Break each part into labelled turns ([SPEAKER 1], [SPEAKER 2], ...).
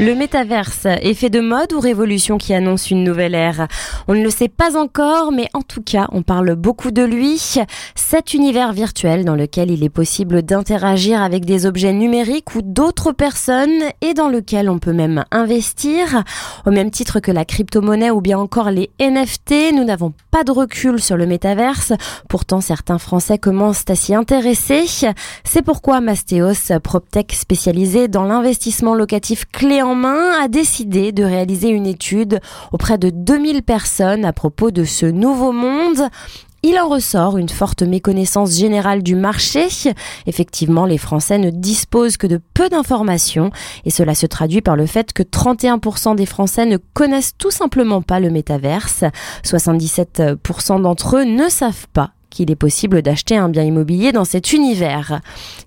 [SPEAKER 1] Le métaverse, effet de mode ou révolution qui annonce une nouvelle ère? On ne le sait pas encore, mais en tout cas, on parle beaucoup de lui. Cet univers virtuel dans lequel il est possible d'interagir avec des objets numériques ou d'autres personnes et dans lequel on peut même investir. Au même titre que la crypto-monnaie ou bien encore les NFT, nous n'avons pas de recul sur le métaverse. Pourtant, certains Français commencent à s'y intéresser. C'est pourquoi Mastéos, PropTech spécialisé dans l'investissement locatif clé main a décidé de réaliser une étude auprès de 2000 personnes à propos de ce nouveau monde. Il en ressort une forte méconnaissance générale du marché. Effectivement, les Français ne disposent que de peu d'informations et cela se traduit par le fait que 31% des Français ne connaissent tout simplement pas le métaverse. 77% d'entre eux ne savent pas qu'il est possible d'acheter un bien immobilier dans cet univers.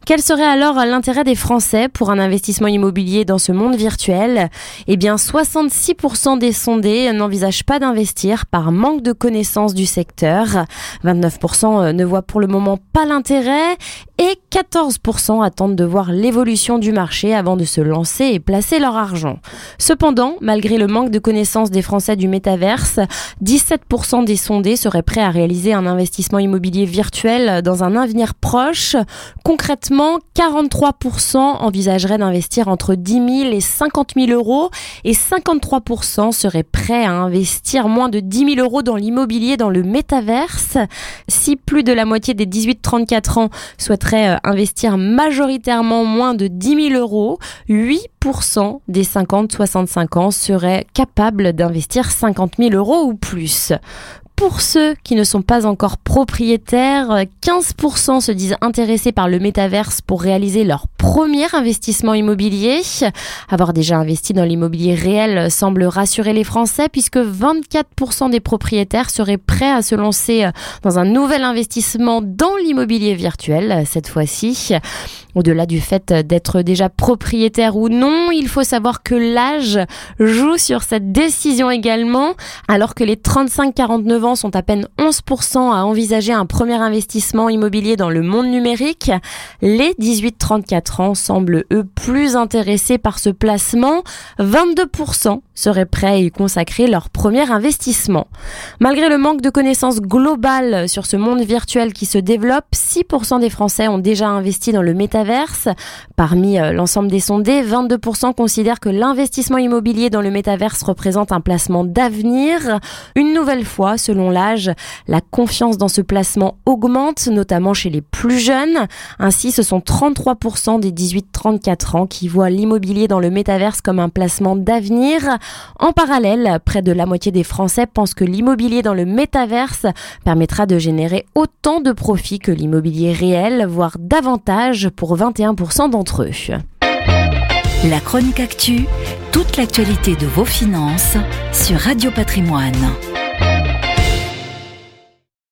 [SPEAKER 1] Quel serait alors l'intérêt des Français pour un investissement immobilier dans ce monde virtuel? Eh bien, 66% des sondés n'envisagent pas d'investir par manque de connaissances du secteur. 29% ne voient pour le moment pas l'intérêt et 14% attendent de voir l'évolution du marché avant de se lancer et placer leur argent. Cependant, malgré le manque de connaissances des Français du métaverse, 17% des sondés seraient prêts à réaliser un investissement immobilier virtuel dans un avenir proche. Concrètement, 43% envisageraient d'investir entre 10 000 et 50 000 euros et 53% seraient prêts à investir moins de 10 000 euros dans l'immobilier dans le métaverse. Si plus de la moitié des 18-34 ans souhaiteraient euh, investir majoritairement moins de 10 000 euros, 8% des 50-65 ans seraient capables d'investir 50 000 euros ou plus. Pour ceux qui ne sont pas encore propriétaires, 15% se disent intéressés par le métaverse pour réaliser leur premier investissement immobilier. Avoir déjà investi dans l'immobilier réel semble rassurer les Français puisque 24% des propriétaires seraient prêts à se lancer dans un nouvel investissement dans l'immobilier virtuel cette fois-ci. Au-delà du fait d'être déjà propriétaire ou non, il faut savoir que l'âge joue sur cette décision également, alors que les 35-49 ans sont à peine 11% à envisager un premier investissement immobilier dans le monde numérique. Les 18-34 ans semblent eux plus intéressés par ce placement. 22% seraient prêts à y consacrer leur premier investissement. Malgré le manque de connaissances globales sur ce monde virtuel qui se développe, 6% des Français ont déjà investi dans le métavers Parmi euh, l'ensemble des sondés, 22% considèrent que l'investissement immobilier dans le métaverse représente un placement d'avenir. Une nouvelle fois, selon l'âge, la confiance dans ce placement augmente, notamment chez les plus jeunes. Ainsi, ce sont 33% des 18-34 ans qui voient l'immobilier dans le métaverse comme un placement d'avenir. En parallèle, près de la moitié des Français pensent que l'immobilier dans le métaverse permettra de générer autant de profits que l'immobilier réel, voire davantage pour 21% d'entre eux.
[SPEAKER 2] La chronique actu, toute l'actualité de vos finances sur Radio Patrimoine.